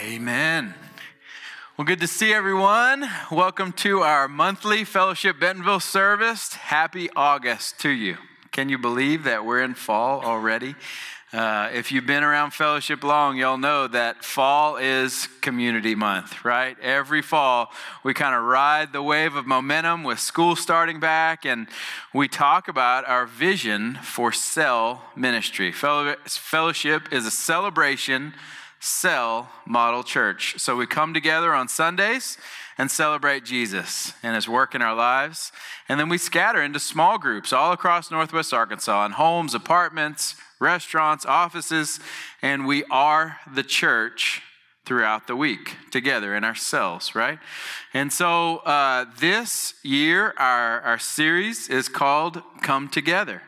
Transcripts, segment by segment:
Amen. Well, good to see everyone. Welcome to our monthly Fellowship Bentonville service. Happy August to you. Can you believe that we're in fall already? Uh, if you've been around fellowship long, y'all know that fall is community month, right? Every fall, we kind of ride the wave of momentum with school starting back, and we talk about our vision for cell ministry. Fellowship is a celebration cell model church. So we come together on Sundays and celebrate Jesus and his work in our lives. And then we scatter into small groups all across Northwest Arkansas in homes, apartments, restaurants, offices, and we are the church throughout the week together in our cells, right? And so uh, this year, our, our series is called Come Together.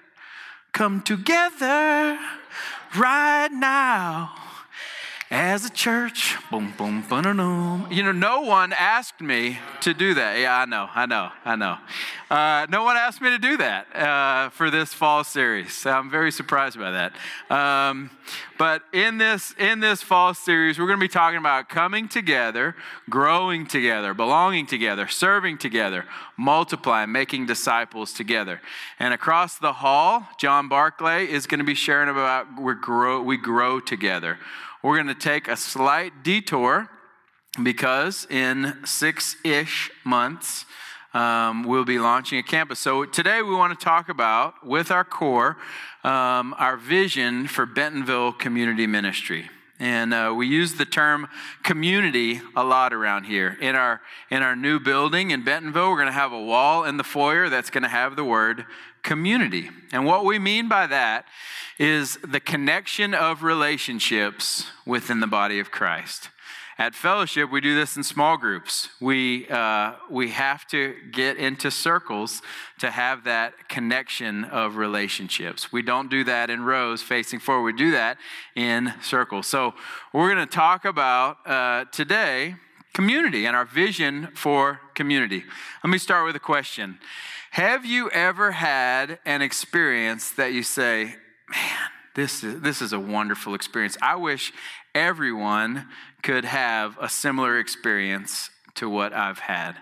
Come together right now as a church. Boom, boom, boom, You know, no one asked me to do that. Yeah, I know, I know, I know. Uh, no one asked me to do that uh, for this fall series. I'm very surprised by that. Um, but in this in this fall series, we're going to be talking about coming together, growing together, belonging together, serving together, multiplying, making disciples together. And across the hall, John Barclay is going to be sharing about we grow we grow together. We're going to take a slight detour because in six ish months, um, we'll be launching a campus. So today we want to talk about, with our core, um, our vision for Bentonville Community Ministry. And uh, we use the term community a lot around here. In our, in our new building in Bentonville, we're going to have a wall in the foyer that's going to have the word community. And what we mean by that is the connection of relationships within the body of Christ. At fellowship, we do this in small groups. We, uh, we have to get into circles to have that connection of relationships. We don't do that in rows facing forward, we do that in circles. So, we're going to talk about uh, today community and our vision for community. Let me start with a question Have you ever had an experience that you say, man, this is, this is a wonderful experience. I wish everyone could have a similar experience to what I've had.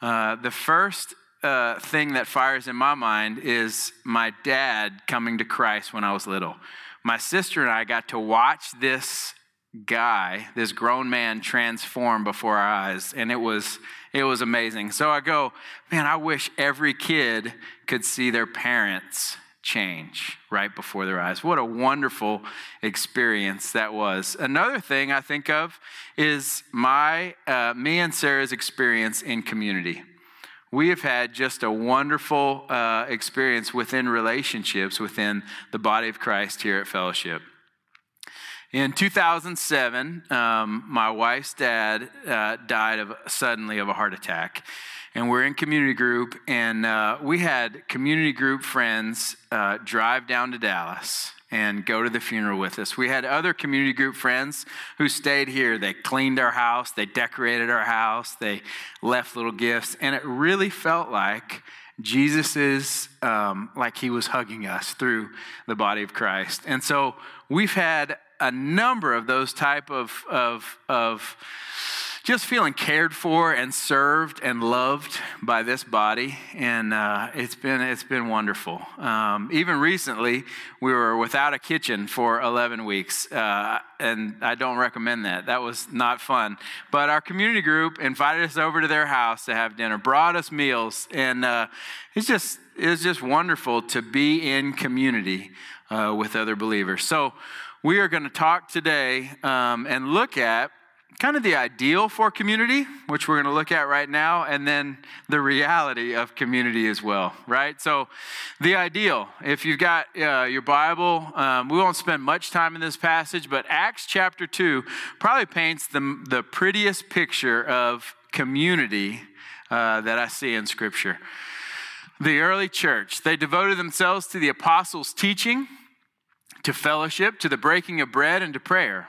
Uh, the first uh, thing that fires in my mind is my dad coming to Christ when I was little. My sister and I got to watch this guy, this grown man, transform before our eyes, and it was it was amazing. So I go, man, I wish every kid could see their parents change right before their eyes. What a wonderful experience that was. Another thing I think of is my, uh, me and Sarah's experience in community. We have had just a wonderful uh, experience within relationships within the body of Christ here at Fellowship. In 2007, um, my wife's dad uh, died of, suddenly of a heart attack and we're in community group, and uh, we had community group friends uh, drive down to Dallas and go to the funeral with us. We had other community group friends who stayed here. They cleaned our house, they decorated our house, they left little gifts, and it really felt like Jesus is um, like he was hugging us through the body of Christ. And so we've had a number of those type of, of, of just feeling cared for and served and loved by this body, and uh, it's been it's been wonderful. Um, even recently, we were without a kitchen for 11 weeks, uh, and I don't recommend that. That was not fun. But our community group invited us over to their house to have dinner, brought us meals, and uh, it's just it's just wonderful to be in community uh, with other believers. So. We are going to talk today um, and look at kind of the ideal for community, which we're going to look at right now, and then the reality of community as well, right? So, the ideal, if you've got uh, your Bible, um, we won't spend much time in this passage, but Acts chapter 2 probably paints the, the prettiest picture of community uh, that I see in Scripture. The early church, they devoted themselves to the apostles' teaching, to fellowship, to the breaking of bread, and to prayer.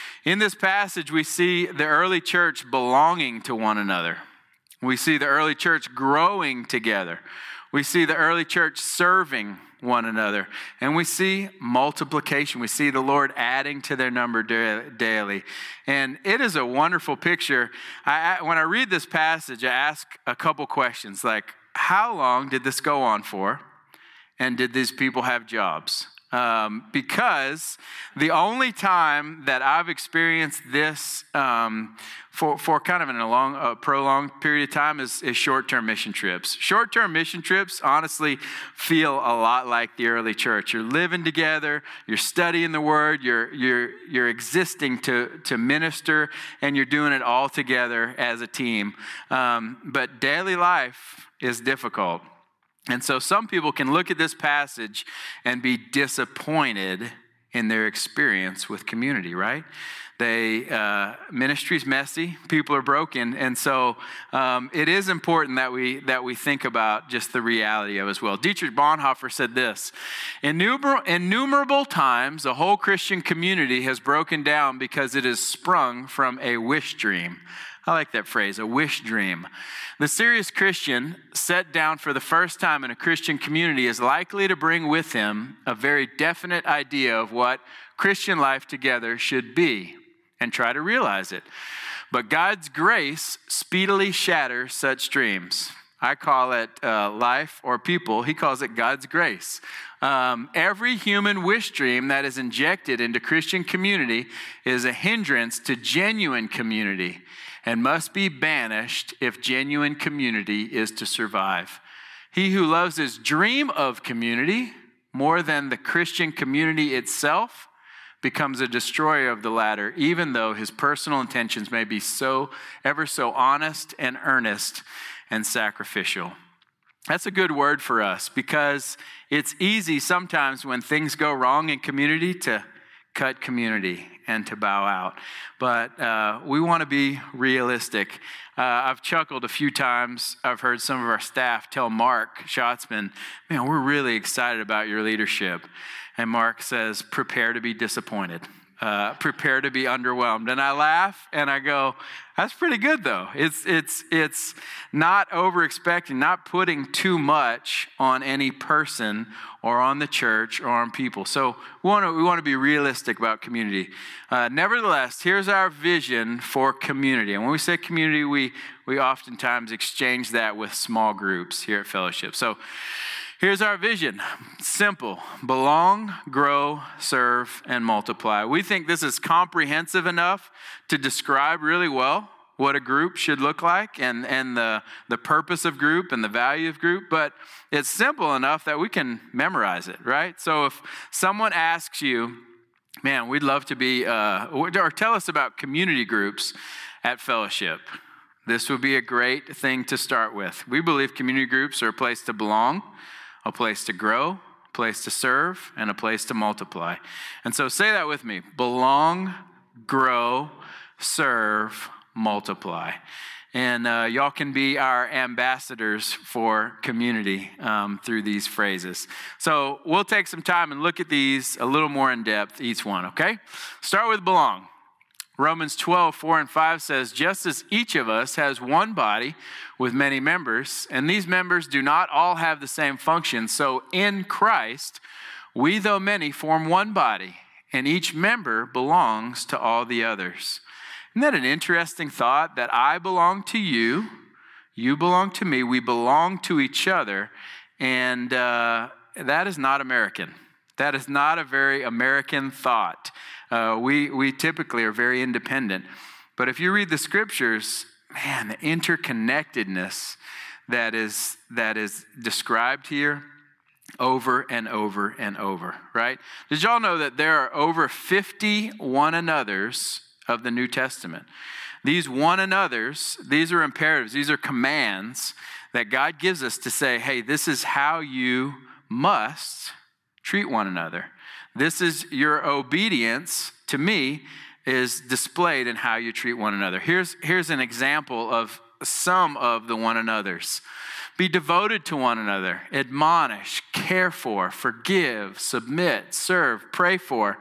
In this passage, we see the early church belonging to one another. We see the early church growing together. We see the early church serving one another. And we see multiplication. We see the Lord adding to their number daily. And it is a wonderful picture. I, when I read this passage, I ask a couple questions like, how long did this go on for? And did these people have jobs? Um, because the only time that I've experienced this um, for, for kind of a long, uh, prolonged period of time is, is short term mission trips. Short term mission trips honestly feel a lot like the early church. You're living together, you're studying the word, you're, you're, you're existing to, to minister, and you're doing it all together as a team. Um, but daily life is difficult. And so some people can look at this passage and be disappointed in their experience with community, right? They uh, ministry's messy, people are broken, and so um, it is important that we that we think about just the reality of it as well. Dietrich Bonhoeffer said this: Innumerable, innumerable times, a whole Christian community has broken down because it has sprung from a wish dream. I like that phrase, a wish dream. The serious Christian, set down for the first time in a Christian community, is likely to bring with him a very definite idea of what Christian life together should be and try to realize it. But God's grace speedily shatters such dreams. I call it uh, life or people. He calls it God's grace. Um, every human wish dream that is injected into Christian community is a hindrance to genuine community and must be banished if genuine community is to survive. He who loves his dream of community more than the Christian community itself becomes a destroyer of the latter, even though his personal intentions may be so ever so honest and earnest and sacrificial. That's a good word for us because it's easy sometimes when things go wrong in community to cut community and to bow out. But uh, we want to be realistic. Uh, I've chuckled a few times. I've heard some of our staff tell Mark Schatzman, man, we're really excited about your leadership. And Mark says, prepare to be disappointed. Uh, prepare to be underwhelmed. And I laugh and I go, that's pretty good though. It's, it's, it's not over expecting, not putting too much on any person or on the church or on people. So we want to, we want to be realistic about community. Uh, nevertheless, here's our vision for community. And when we say community, we, we oftentimes exchange that with small groups here at Fellowship. So Here's our vision simple belong, grow, serve, and multiply. We think this is comprehensive enough to describe really well what a group should look like and, and the, the purpose of group and the value of group, but it's simple enough that we can memorize it, right? So if someone asks you, man, we'd love to be, uh, or tell us about community groups at Fellowship. This would be a great thing to start with. We believe community groups are a place to belong, a place to grow, a place to serve, and a place to multiply. And so say that with me belong, grow, serve, multiply. And uh, y'all can be our ambassadors for community um, through these phrases. So we'll take some time and look at these a little more in depth, each one, okay? Start with belong. Romans 12, 4 and 5 says, Just as each of us has one body with many members, and these members do not all have the same function, so in Christ, we, though many, form one body, and each member belongs to all the others. Isn't that an interesting thought that I belong to you, you belong to me, we belong to each other, and uh, that is not American. That is not a very American thought. Uh, we, we typically are very independent. But if you read the scriptures, man, the interconnectedness that is, that is described here over and over and over, right? Did y'all know that there are over 50 one another's of the New Testament? These one another's, these are imperatives, these are commands that God gives us to say, hey, this is how you must treat one another. This is your obedience to me, is displayed in how you treat one another. Here's, here's an example of some of the one another's. Be devoted to one another, admonish, care for, forgive, submit, serve, pray for,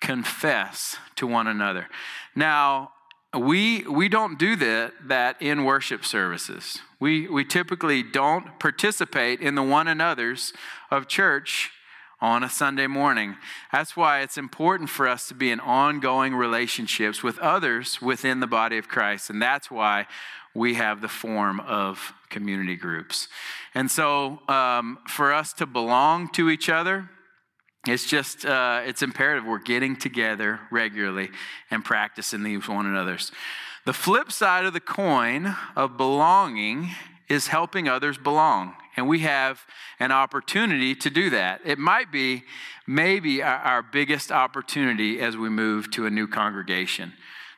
confess to one another. Now, we, we don't do that, that in worship services. We, we typically don't participate in the one another's of church on a Sunday morning. That's why it's important for us to be in ongoing relationships with others within the body of Christ. And that's why we have the form of community groups. And so um, for us to belong to each other, it's just uh, it's imperative we're getting together regularly and practicing these one another's the flip side of the coin of belonging is helping others belong and we have an opportunity to do that. It might be maybe our, our biggest opportunity as we move to a new congregation.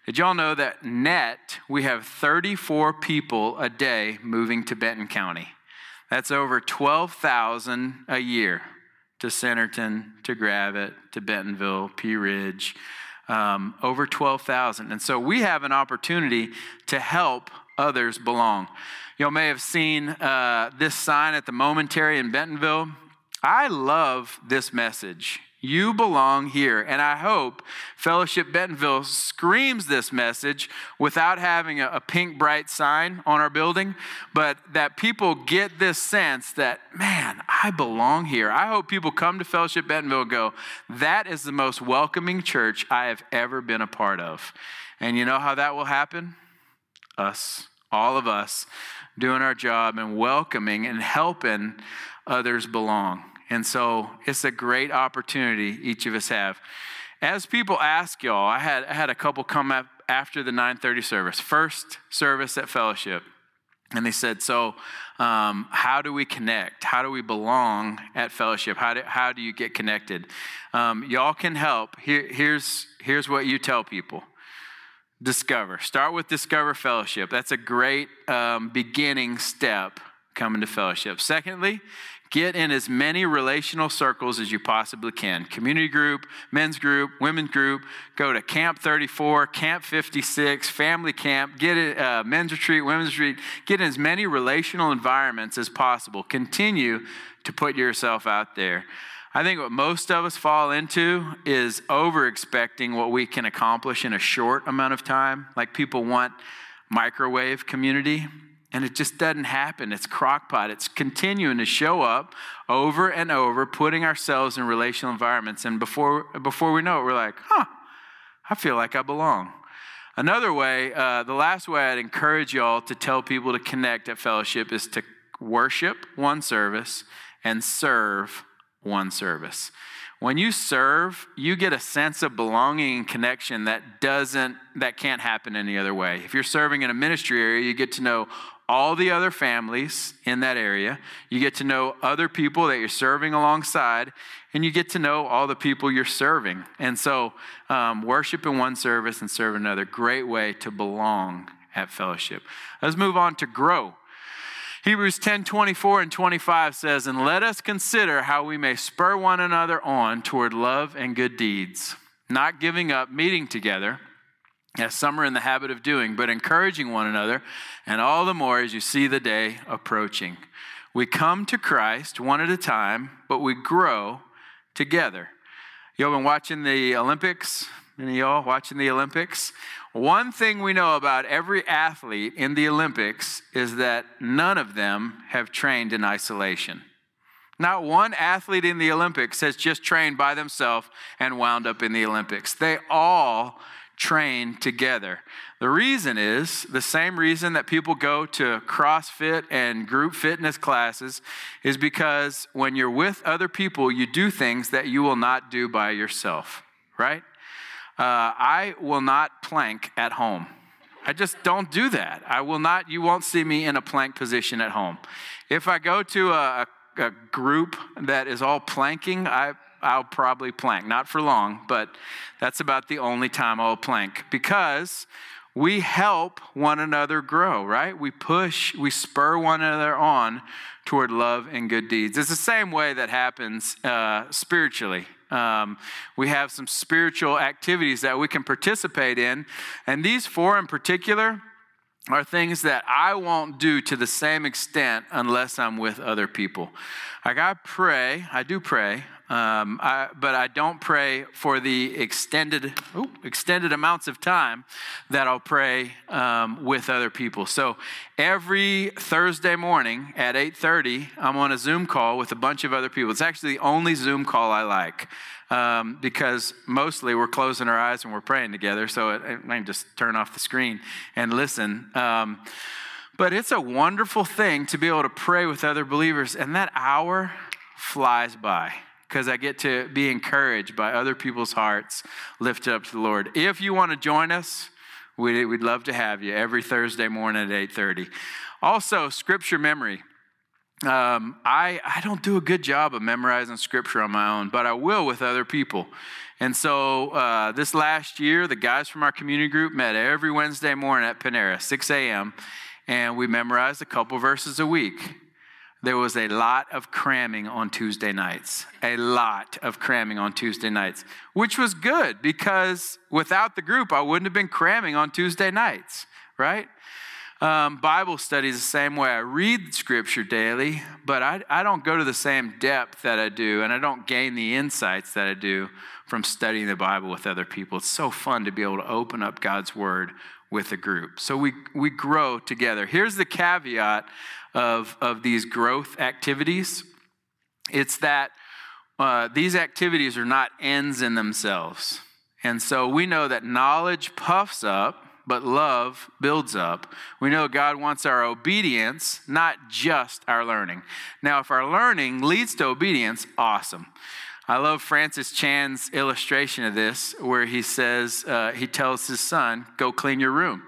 Did y'all know that net we have 34 people a day moving to benton county? That's over 12000 a year to Centerton, to Gravette, to Bentonville, Pea Ridge, um, over 12,000. And so we have an opportunity to help others belong. You all may have seen uh, this sign at the Momentary in Bentonville. I love this message. You belong here. And I hope Fellowship Bentonville screams this message without having a, a, pink, bright sign on our building, but that people get this sense that, man, I belong here. I hope people come to Fellowship Bentonville and go, that is the most welcoming church I have ever been a part of. And you know how that will happen? Us, all of us, doing our job and welcoming and helping others belong. And so it's a great opportunity each of us have. As people ask y'all, I had, I had a couple come up after the 930 service, first service at fellowship. And they said, So, um, how do we connect? How do we belong at fellowship? How do, how do you get connected? Um, y'all can help. Here, here's, here's what you tell people Discover. Start with Discover Fellowship. That's a great um, beginning step coming to fellowship. Secondly, Get in as many relational circles as you possibly can community group, men's group, women's group. Go to Camp 34, Camp 56, family camp, get it, uh, men's retreat, women's retreat. Get in as many relational environments as possible. Continue to put yourself out there. I think what most of us fall into is over expecting what we can accomplish in a short amount of time. Like people want microwave community. And it just doesn't happen. It's crockpot. It's continuing to show up over and over, putting ourselves in relational environments. And before, before we know it, we're like, huh, I feel like I belong. Another way, uh, the last way I'd encourage y'all to tell people to connect at fellowship is to worship one service and serve one service. When you serve, you get a sense of belonging and connection that doesn't that can't happen any other way. If you're serving in a ministry area, you get to know all the other families in that area. You get to know other people that you're serving alongside, and you get to know all the people you're serving. And so, um, worship in one service and serve another. Great way to belong at fellowship. Let's move on to grow. Hebrews 10 24 and 25 says, And let us consider how we may spur one another on toward love and good deeds, not giving up meeting together as some are in the habit of doing, but encouraging one another, and all the more as you see the day approaching. We come to Christ one at a time, but we grow together. Y'all been watching the Olympics? Any of y'all watching the Olympics? One thing we know about every athlete in the Olympics is that none of them have trained in isolation. Not one athlete in the Olympics has just trained by themselves and wound up in the Olympics. They all train together. The reason is the same reason that people go to CrossFit and group fitness classes is because when you're with other people, you do things that you will not do by yourself, right? Uh, I will not plank at home. I just don't do that. I will not, you won't see me in a plank position at home. If I go to a, a group that is all planking, I, I'll probably plank. Not for long, but that's about the only time I'll plank because we help one another grow, right? We push, we spur one another on toward love and good deeds. It's the same way that happens uh, spiritually. Um, we have some spiritual activities that we can participate in. And these four in particular, are things that I won't do to the same extent unless I'm with other people. Like I pray, I do pray, um, I, but I don't pray for the extended ooh, extended amounts of time that I'll pray um, with other people. So every Thursday morning at 8:30, I'm on a Zoom call with a bunch of other people. It's actually the only Zoom call I like um, because mostly we're closing our eyes and we're praying together. So it, I can just turn off the screen and listen. Um, but it's a wonderful thing to be able to pray with other believers, and that hour flies by because I get to be encouraged by other people's hearts lifted up to the Lord. If you want to join us, we'd, we'd love to have you every Thursday morning at 8:30. Also, scripture memory. Um, I, I don't do a good job of memorizing scripture on my own, but I will with other people. And so uh, this last year, the guys from our community group met every Wednesday morning at Panera, 6 a.m., and we memorized a couple verses a week. There was a lot of cramming on Tuesday nights, a lot of cramming on Tuesday nights, which was good because without the group, I wouldn't have been cramming on Tuesday nights, right? Um, Bible studies the same way. I read scripture daily, but I, I don't go to the same depth that I do, and I don't gain the insights that I do from studying the Bible with other people. It's so fun to be able to open up God's Word with a group. So we, we grow together. Here's the caveat of, of these growth activities it's that uh, these activities are not ends in themselves. And so we know that knowledge puffs up, but love builds up. We know God wants our obedience, not just our learning. Now, if our learning leads to obedience, awesome. I love Francis Chan's illustration of this, where he says, uh, he tells his son, Go clean your room.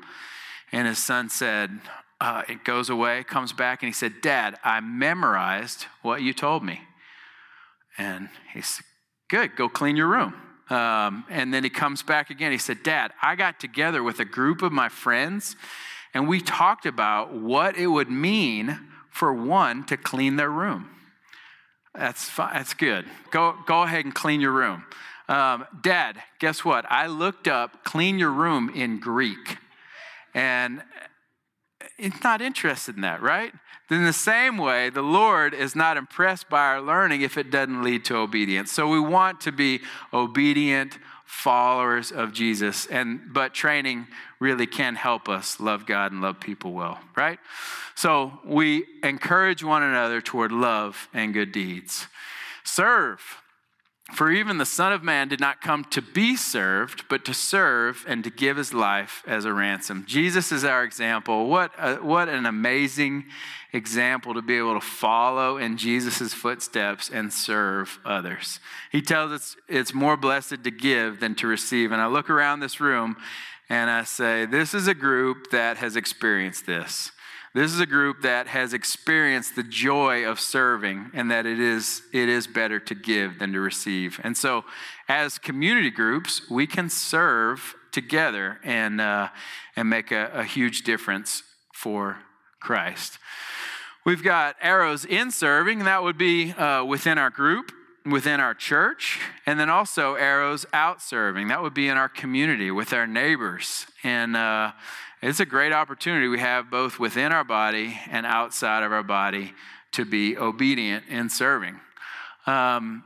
And his son said, uh, It goes away, comes back, and he said, Dad, I memorized what you told me. And he said, Good, go clean your room. Um, and then he comes back again. He said, Dad, I got together with a group of my friends and we talked about what it would mean for one to clean their room. That's, fine. That's good. Go, go ahead and clean your room. Um, Dad, guess what? I looked up clean your room in Greek. And it's not interested in that, right? In the same way, the Lord is not impressed by our learning if it doesn't lead to obedience. So we want to be obedient followers of Jesus. And but training really can help us love God and love people well, right? So we encourage one another toward love and good deeds. Serve. For even the Son of Man did not come to be served, but to serve and to give his life as a ransom. Jesus is our example. What, a, what an amazing example to be able to follow in Jesus' footsteps and serve others. He tells us it's more blessed to give than to receive. And I look around this room and I say, this is a group that has experienced this. This is a group that has experienced the joy of serving and that it is, it is better to give than to receive. And so, as community groups, we can serve together and, uh, and make a, a huge difference for Christ. We've got arrows in serving, that would be uh, within our group, within our church, and then also arrows out serving. That would be in our community with our neighbors. And uh, it's a great opportunity we have both within our body and outside of our body to be obedient in serving. Um,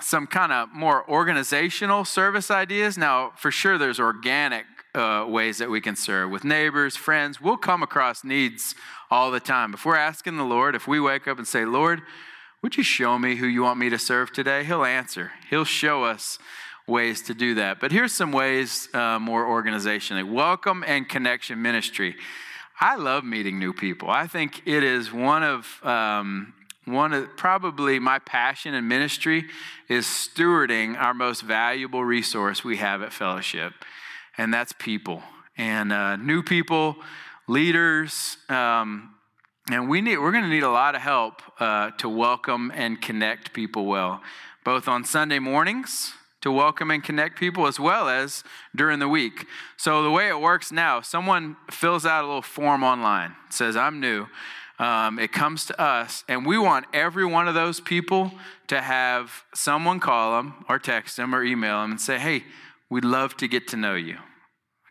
some kind of more organizational service ideas. Now, for sure, there's organic uh, ways that we can serve with neighbors, friends. We'll come across needs all the time. If we're asking the Lord, if we wake up and say, Lord, would you show me who you want me to serve today? He'll answer. He'll show us ways to do that. But here's some ways uh, more organizationally. Welcome and connection ministry. I love meeting new people. I think it is one of um, one of probably my passion in ministry is stewarding our most valuable resource we have at fellowship, and that's people and uh, new people, leaders. Um, and we need, we're going to need a lot of help uh, to welcome and connect people well, both on Sunday mornings to welcome and connect people as well as during the week. So, the way it works now, someone fills out a little form online, says, I'm new. Um, it comes to us, and we want every one of those people to have someone call them or text them or email them and say, hey, we'd love to get to know you.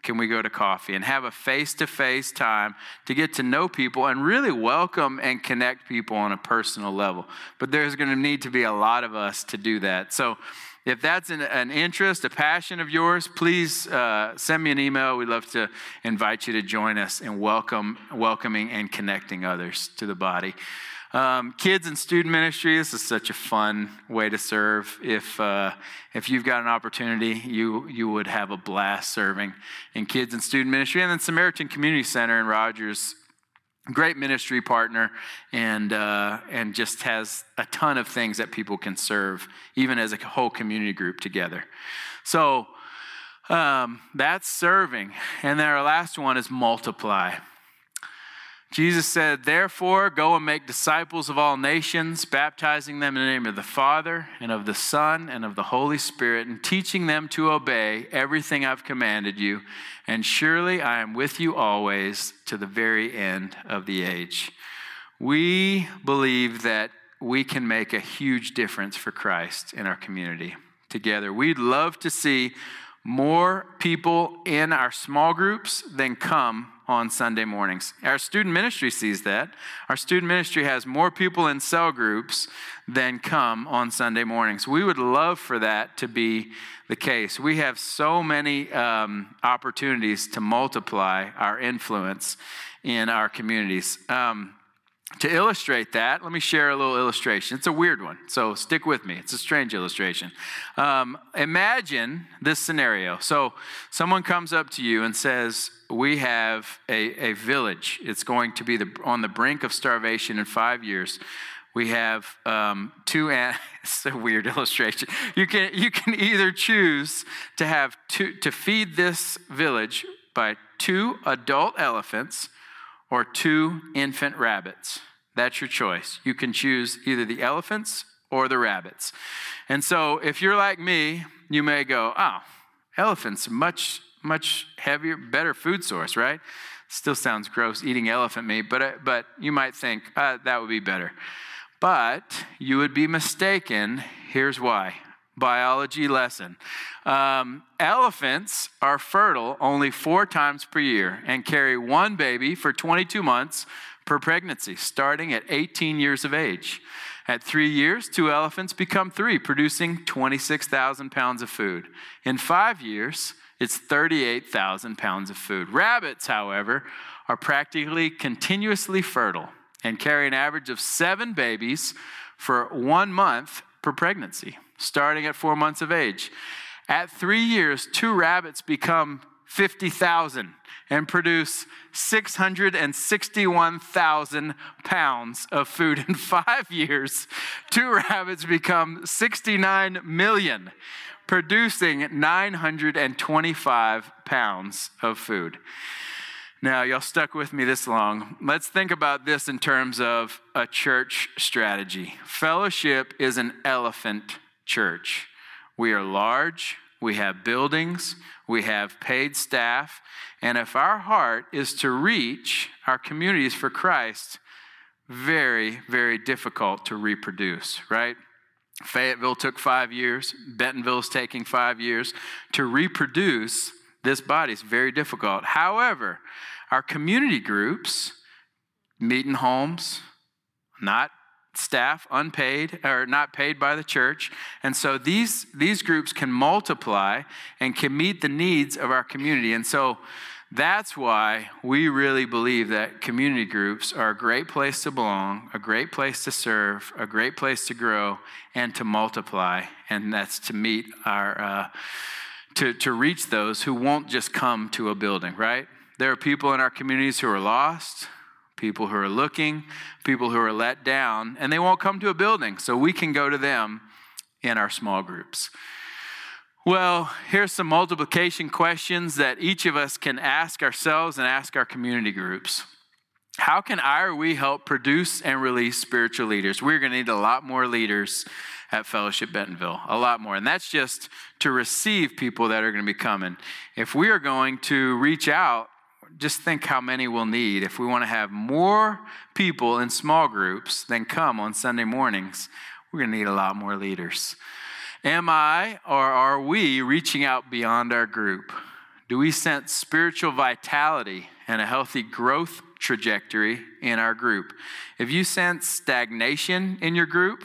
Can we go to coffee and have a face to face time to get to know people and really welcome and connect people on a personal level? But there's going to need to be a lot of us to do that. So, if that's an, an interest, a passion of yours, please uh, send me an email. We'd love to invite you to join us in welcome, welcoming and connecting others to the body. Um, kids and student ministry, this is such a fun way to serve. If, uh, if you've got an opportunity, you, you would have a blast serving in kids and student ministry. And then Samaritan Community Center in Rogers great ministry partner and uh, and just has a ton of things that people can serve even as a whole community group together. So um, that's serving. And then our last one is multiply Jesus said, Therefore, go and make disciples of all nations, baptizing them in the name of the Father, and of the Son, and of the Holy Spirit, and teaching them to obey everything I've commanded you. And surely I am with you always to the very end of the age. We believe that we can make a huge difference for Christ in our community together. We'd love to see more people in our small groups than come on Sunday mornings. Our student ministry sees that. Our student ministry has more people in cell groups than come on Sunday mornings. We would love for that to be the case. We have so many um, opportunities to multiply our influence in our communities. Um, to illustrate that, let me share a little illustration. It's a weird one, so stick with me. It's a strange illustration. Um, imagine this scenario. So, someone comes up to you and says, We have a, a village. It's going to be the, on the brink of starvation in five years. We have um, two, it's a weird illustration. You can, you can either choose to, have two, to feed this village by two adult elephants or two infant rabbits. That's your choice. You can choose either the elephants or the rabbits. And so if you're like me, you may go, oh, elephants, much, much heavier, better food source, right? Still sounds gross eating elephant meat, but, uh, but you might think uh, that would be better. But you would be mistaken. Here's why biology lesson. Um, elephants are fertile only four times per year and carry one baby for 22 months per pregnancy, starting at 18 years of age. At three years, two elephants become three, producing 26,000 pounds of food. In five years, it's 38,000 pounds of food. Rabbits, however, are practically continuously fertile and carry an average of seven babies for one month per pregnancy starting at four months of age. At three years, two rabbits become 50,000 and produce 661,000 pounds of food. In five years, two rabbits become 69 million, producing 925 pounds of food. Now, y'all stuck with me this long. Let's think about this in terms of a church strategy. Fellowship is an elephant church. We are large, we have buildings, we have paid staff, and if our heart is to reach our communities for Christ, very, very difficult to reproduce, right? Fayetteville took five years, Bentonville is taking five years. To reproduce this body is very difficult. However, our community groups, meeting homes, not staff unpaid or not paid by the church. And so these these groups can multiply and can meet the needs of our community. And so that's why we really believe that community groups are a great place to belong a great place to serve a great place to grow and to multiply. And that's to meet our uh, to, to reach those who won't just come to a building right? There are people in our communities who are lost people who are looking, people who are let down, and they won't come to a building. So we can go to them in our small groups. Well, here's some multiplication questions that each of us can ask ourselves and ask our community groups. How can I or we help produce and release spiritual leaders? We're going to need a lot more leaders at Fellowship Bentonville, a lot more. And that's just to receive people that are going to be coming. If we are going to reach out just think how many we'll need if we want to have more people in small groups than come on Sunday mornings. We're going to need a lot more leaders. Am I or are we reaching out beyond our group? Do we sense spiritual vitality and a healthy growth trajectory in our group? If you sense stagnation in your group,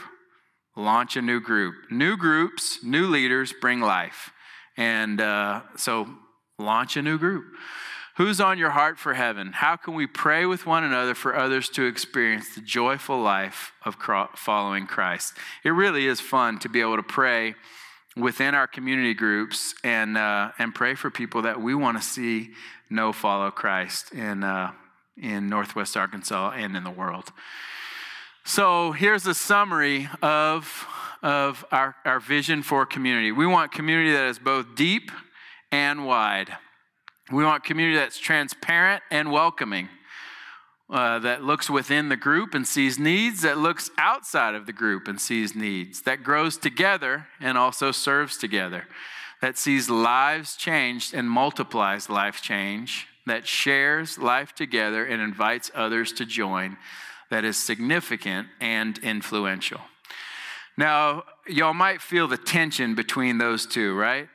launch a new group. New groups, new leaders bring life. And uh, so launch a new group. Who's on your heart for heaven? How can we pray with one another for others to experience the joyful life of following Christ? It really is fun to be able to pray within our community groups and, uh, and pray for people that we want to see know follow Christ in, uh, in Northwest Arkansas and in the world. So here's a summary of, of our, our vision for community. We want community that is both deep and wide. We want community that's transparent and welcoming, uh, that looks within the group and sees needs, that looks outside of the group and sees needs, that grows together and also serves together, that sees lives changed and multiplies life change, that shares life together and invites others to join, that is significant and influential. Now, y'all might feel the tension between those two, right?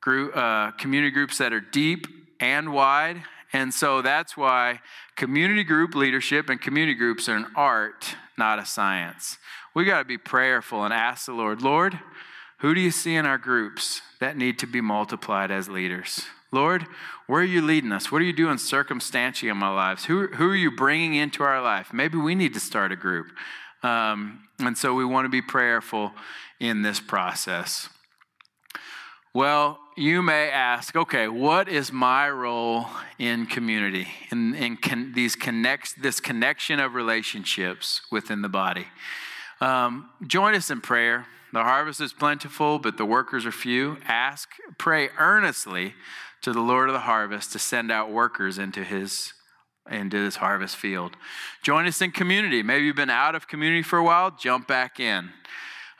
Group, uh, community groups that are deep and wide. And so that's why community group leadership and community groups are an art, not a science. We got to be prayerful and ask the Lord, Lord, who do you see in our groups that need to be multiplied as leaders? Lord, where are you leading us? What are you doing circumstantially in my lives? Who, who are you bringing into our life? Maybe we need to start a group. Um, and so we want to be prayerful in this process. Well, you may ask, okay, what is my role in community, in, in con- these connects, this connection of relationships within the body? Um, join us in prayer. The harvest is plentiful, but the workers are few. Ask, pray earnestly to the Lord of the harvest to send out workers into his into this harvest field. Join us in community. Maybe you've been out of community for a while, jump back in.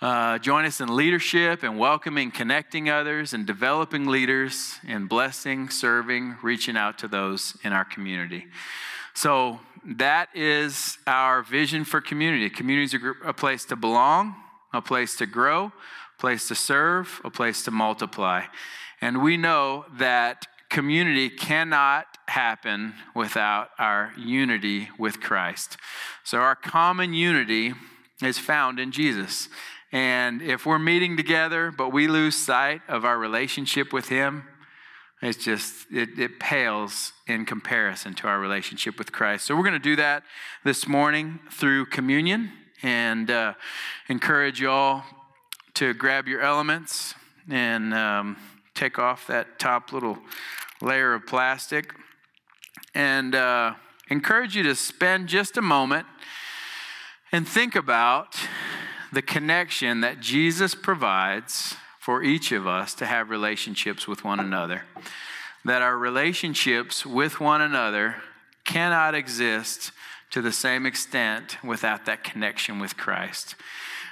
Uh, join us in leadership and welcoming, connecting others, and developing leaders and blessing, serving, reaching out to those in our community. So, that is our vision for community. Community is a, a place to belong, a place to grow, a place to serve, a place to multiply. And we know that community cannot happen without our unity with Christ. So, our common unity is found in Jesus. And if we're meeting together, but we lose sight of our relationship with Him, it's just, it, it pales in comparison to our relationship with Christ. So we're going to do that this morning through communion and uh, encourage y'all to grab your elements and um, take off that top little layer of plastic. And uh, encourage you to spend just a moment and think about the connection that Jesus provides for each of us to have relationships with one another. That our relationships with one another cannot exist to the same extent without that connection with Christ.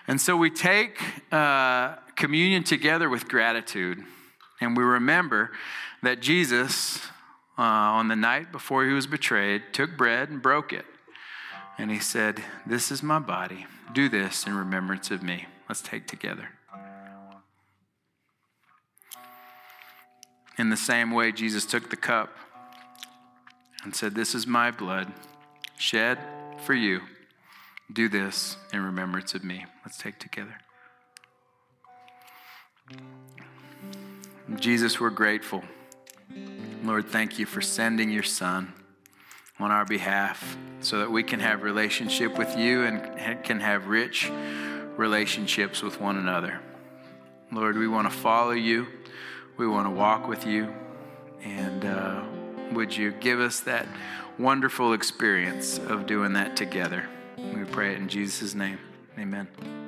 And so we take uh, communion together with gratitude, and we remember that Jesus, uh, on the night before he was betrayed, took bread and broke it. And he said, This is my body. Do this in remembrance of me. Let's take together. In the same way, Jesus took the cup and said, This is my blood shed for you. Do this in remembrance of me. Let's take together. Jesus, we're grateful. Lord, thank you for sending your son on our behalf so that we can have relationship with you and can have rich relationships with one another. Lord, we want to follow you. We want to walk with you. And uh, would you give us that wonderful experience of doing that together? We pray it in Jesus' name. Amen.